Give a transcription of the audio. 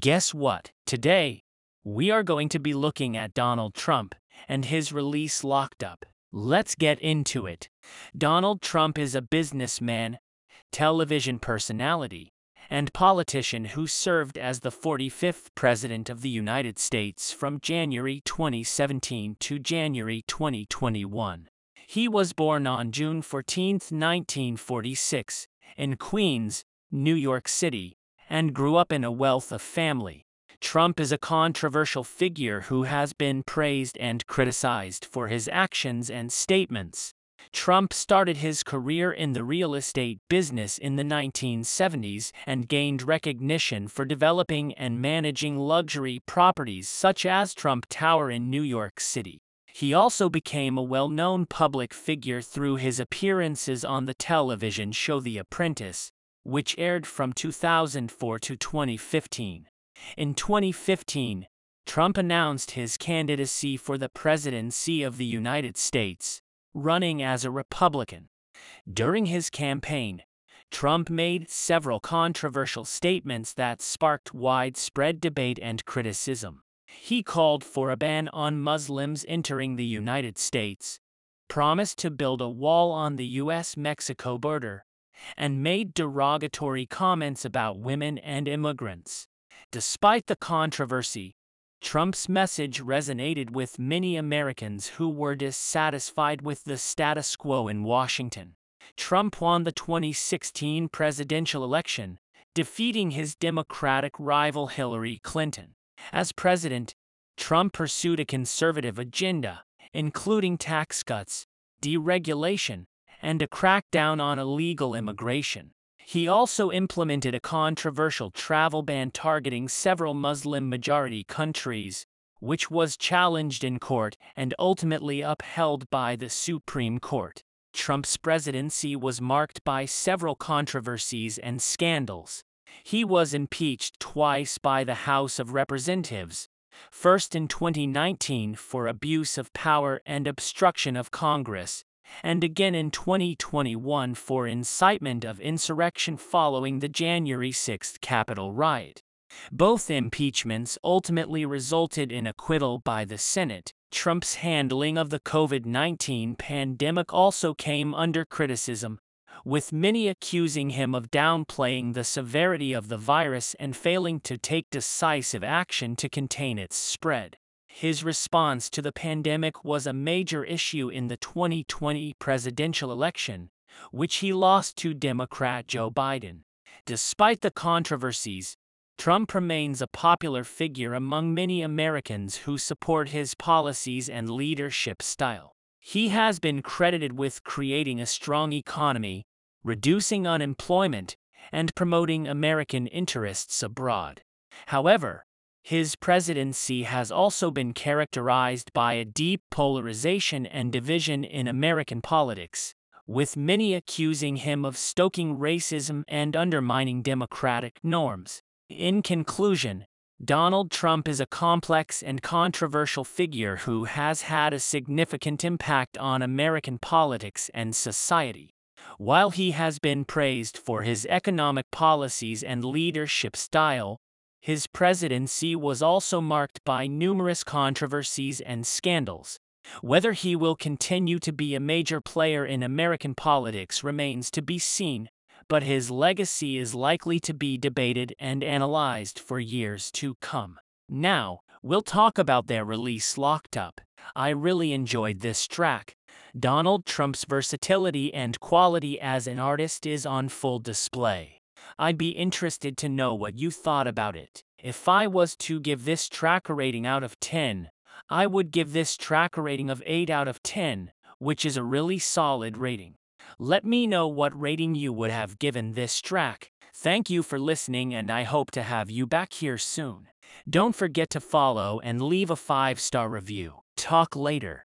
Guess what? Today, we are going to be looking at Donald Trump and his release locked up. Let's get into it. Donald Trump is a businessman, television personality, and politician who served as the 45th President of the United States from January 2017 to January 2021. He was born on June 14, 1946, in Queens, New York City, and grew up in a wealth of family. Trump is a controversial figure who has been praised and criticized for his actions and statements. Trump started his career in the real estate business in the 1970s and gained recognition for developing and managing luxury properties such as Trump Tower in New York City. He also became a well known public figure through his appearances on the television show The Apprentice, which aired from 2004 to 2015. In 2015, Trump announced his candidacy for the presidency of the United States running as a Republican. During his campaign, Trump made several controversial statements that sparked widespread debate and criticism. He called for a ban on Muslims entering the United States, promised to build a wall on the U.S. Mexico border, and made derogatory comments about women and immigrants. Despite the controversy, Trump's message resonated with many Americans who were dissatisfied with the status quo in Washington. Trump won the 2016 presidential election, defeating his Democratic rival Hillary Clinton. As president, Trump pursued a conservative agenda, including tax cuts, deregulation, and a crackdown on illegal immigration. He also implemented a controversial travel ban targeting several Muslim-majority countries, which was challenged in court and ultimately upheld by the Supreme Court. Trump's presidency was marked by several controversies and scandals. He was impeached twice by the House of Representatives, first in 2019 for abuse of power and obstruction of Congress, and again in 2021 for incitement of insurrection following the January 6 Capitol riot. Both impeachments ultimately resulted in acquittal by the Senate. Trump's handling of the COVID 19 pandemic also came under criticism, with many accusing him of downplaying the severity of the virus and failing to take decisive action to contain its spread. His response to the pandemic was a major issue in the 2020 presidential election, which he lost to Democrat Joe Biden. Despite the controversies, Trump remains a popular figure among many Americans who support his policies and leadership style. He has been credited with creating a strong economy, reducing unemployment, and promoting American interests abroad. However, his presidency has also been characterized by a deep polarization and division in American politics, with many accusing him of stoking racism and undermining democratic norms. In conclusion, Donald Trump is a complex and controversial figure who has had a significant impact on American politics and society. While he has been praised for his economic policies and leadership style, his presidency was also marked by numerous controversies and scandals. Whether he will continue to be a major player in American politics remains to be seen, but his legacy is likely to be debated and analyzed for years to come. Now, we'll talk about their release Locked Up. I really enjoyed this track. Donald Trump's versatility and quality as an artist is on full display. I'd be interested to know what you thought about it. If I was to give this track a rating out of 10, I would give this track a rating of 8 out of 10, which is a really solid rating. Let me know what rating you would have given this track. Thank you for listening and I hope to have you back here soon. Don't forget to follow and leave a 5-star review. Talk later.